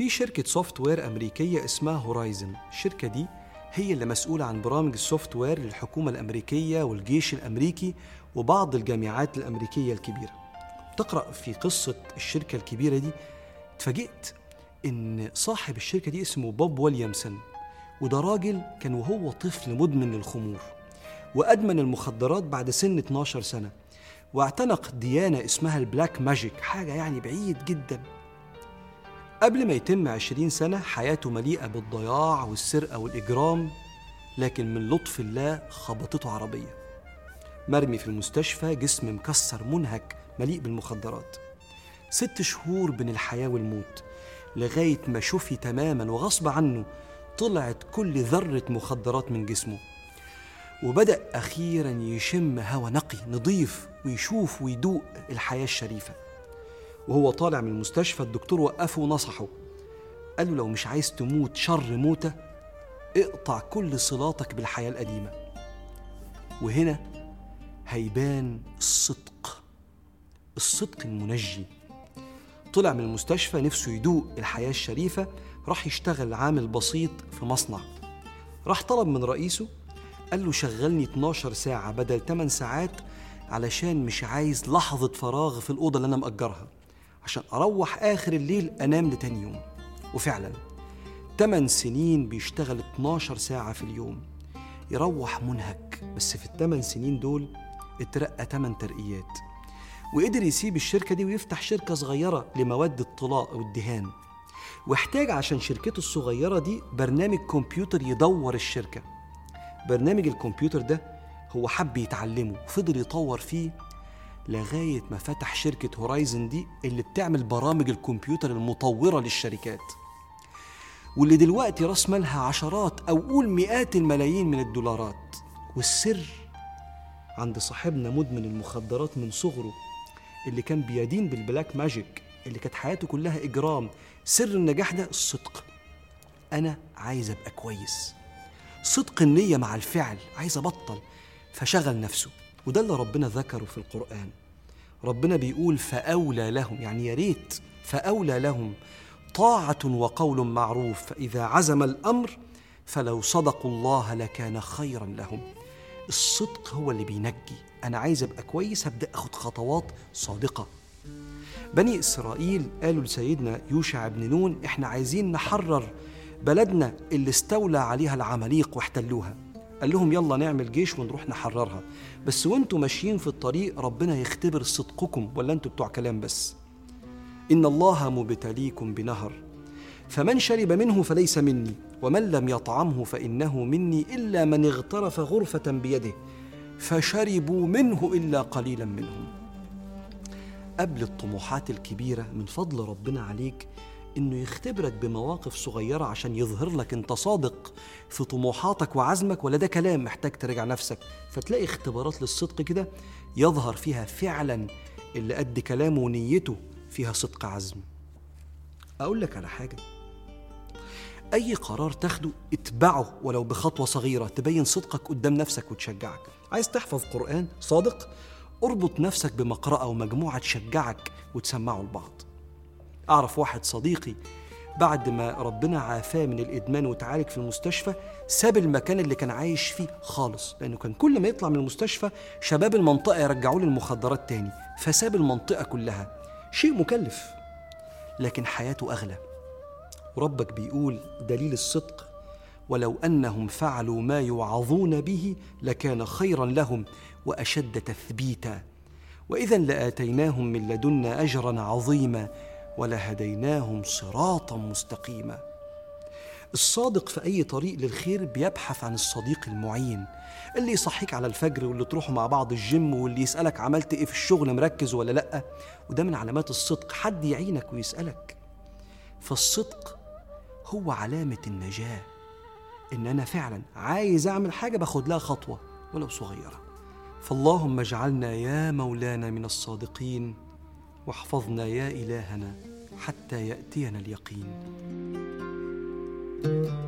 في شركة software أمريكية اسمها هورايزن الشركة دي هي اللي مسؤولة عن برامج ال software للحكومة الأمريكية والجيش الأمريكي وبعض الجامعات الأمريكية الكبيرة. تقرأ في قصة الشركة الكبيرة دي اتفاجئت إن صاحب الشركة دي اسمه بوب ويليامسون وده راجل كان وهو طفل مدمن للخمور وأدمن المخدرات بعد سن 12 سنة واعتنق ديانة اسمها ال black magic حاجة يعني بعيد جدا. قبل ما يتم 20 سنة حياته مليئة بالضياع والسرقة والإجرام لكن من لطف الله خبطته عربية. مرمي في المستشفى جسم مكسر منهك مليء بالمخدرات. ست شهور بين الحياة والموت لغاية ما شفي تماما وغصب عنه طلعت كل ذرة مخدرات من جسمه. وبدأ أخيرا يشم هوا نقي نظيف ويشوف ويدوق الحياة الشريفة. وهو طالع من المستشفى الدكتور وقفه ونصحه. قال له لو مش عايز تموت شر موتة اقطع كل صلاتك بالحياة القديمة. وهنا هيبان الصدق الصدق المنجي. طلع من المستشفى نفسه يدوق الحياة الشريفة راح يشتغل عامل بسيط في مصنع. راح طلب من رئيسه قال له شغلني 12 ساعة بدل 8 ساعات علشان مش عايز لحظة فراغ في الأوضة اللي أنا مأجرها. عشان أروح آخر الليل أنام لتاني يوم. وفعلا 8 سنين بيشتغل 12 ساعة في اليوم. يروح منهك بس في الثمان سنين دول اترقى 8 ترقيات. وقدر يسيب الشركة دي ويفتح شركة صغيرة لمواد الطلاء والدهان. واحتاج عشان شركته الصغيرة دي برنامج كمبيوتر يدور الشركة. برنامج الكمبيوتر ده هو حب يتعلمه وفضل يطور فيه لغاية ما فتح شركة هورايزن دي اللي بتعمل برامج الكمبيوتر المطورة للشركات. واللي دلوقتي راس مالها عشرات أو قول مئات الملايين من الدولارات. والسر عند صاحبنا مدمن المخدرات من صغره اللي كان بيدين بال black magic اللي كانت حياته كلها إجرام. سر النجاح ده الصدق أنا عايز أبقى كويس. صدق النية مع الفعل. عايز أبطل. فشغل نفسه. وده اللي ربنا ذكره في القرآن. ربنا بيقول فأولى لهم يعني يا ريت فأولى لهم طاعة وقول معروف فإذا عزم الأمر فلو صدقوا الله لكان خيرا لهم. الصدق هو اللي بينجي. أنا عايز أبقى كويس هبدأ أخد خطوات صادقة. بني إسرائيل قالوا لسيدنا يوشع بن نون إحنا عايزين نحرر بلدنا اللي استولى عليها العماليق واحتلوها. قال لهم يلا نعمل جيش ونروح نحررها. بس وانتوا ماشيين في الطريق ربنا يختبر صدقكم ولا أنتوا بتوع كلام بس؟ إن الله مبتليكم بنهر. فمن شرب منه فليس مني ومن لم يطعمه فإنه مني إلا من اغترف غرفة بيده فشربوا منه إلا قليلا منهم. قبل الطموحات الكبيرة من فضل ربنا عليك إنه يختبرك بمواقف صغيرة عشان يظهر لك أنت صادق في طموحاتك وعزمك ولا ده كلام محتاج تراجع نفسك. فتلاقي اختبارات للصدق كده يظهر فيها فعلا اللي قد كلامه ونيته فيها صدق عزم. أقول لك على حاجة. أي قرار تاخده اتبعه ولو بخطوة صغيرة تبين صدقك قدام نفسك وتشجعك. عايز تحفظ قرآن صادق؟ اربط نفسك بمقرأة ومجموعة تشجعك وتسمعوا لبعض. أعرف واحد صديقي بعد ما ربنا عافاه من الإدمان وتعالج في المستشفى ساب المكان اللي كان عايش فيه خالص لأنه كان كل ما يطلع من المستشفى شباب المنطقة يرجعوا له المخدرات تاني فساب المنطقة كلها. شيء مكلف لكن حياته أغلى. وربك بيقول دليل الصدق ولو أنهم فعلوا ما يوعظون به لكان خيرا لهم وأشد تثبيتا. واذا لآتيناهم من لدنا اجرا عظيما. ولهديناهم صراطا مستقيما. الصادق في أي طريق للخير بيبحث عن الصديق المعين اللي يصحيك على الفجر واللي تروحوا مع بعض الجيم واللي يسألك عملت إيه في الشغل مركز ولا لأ. وده من علامات الصدق حد يعينك ويسألك. فالصدق هو علامة النجاة. إن أنا فعلا عايز أعمل حاجة باخد لها خطوة ولو صغيرة. فاللهم اجعلنا يا مولانا من الصادقين. واحفظنا يا إلهنا حتى يأتينا اليقين. thank you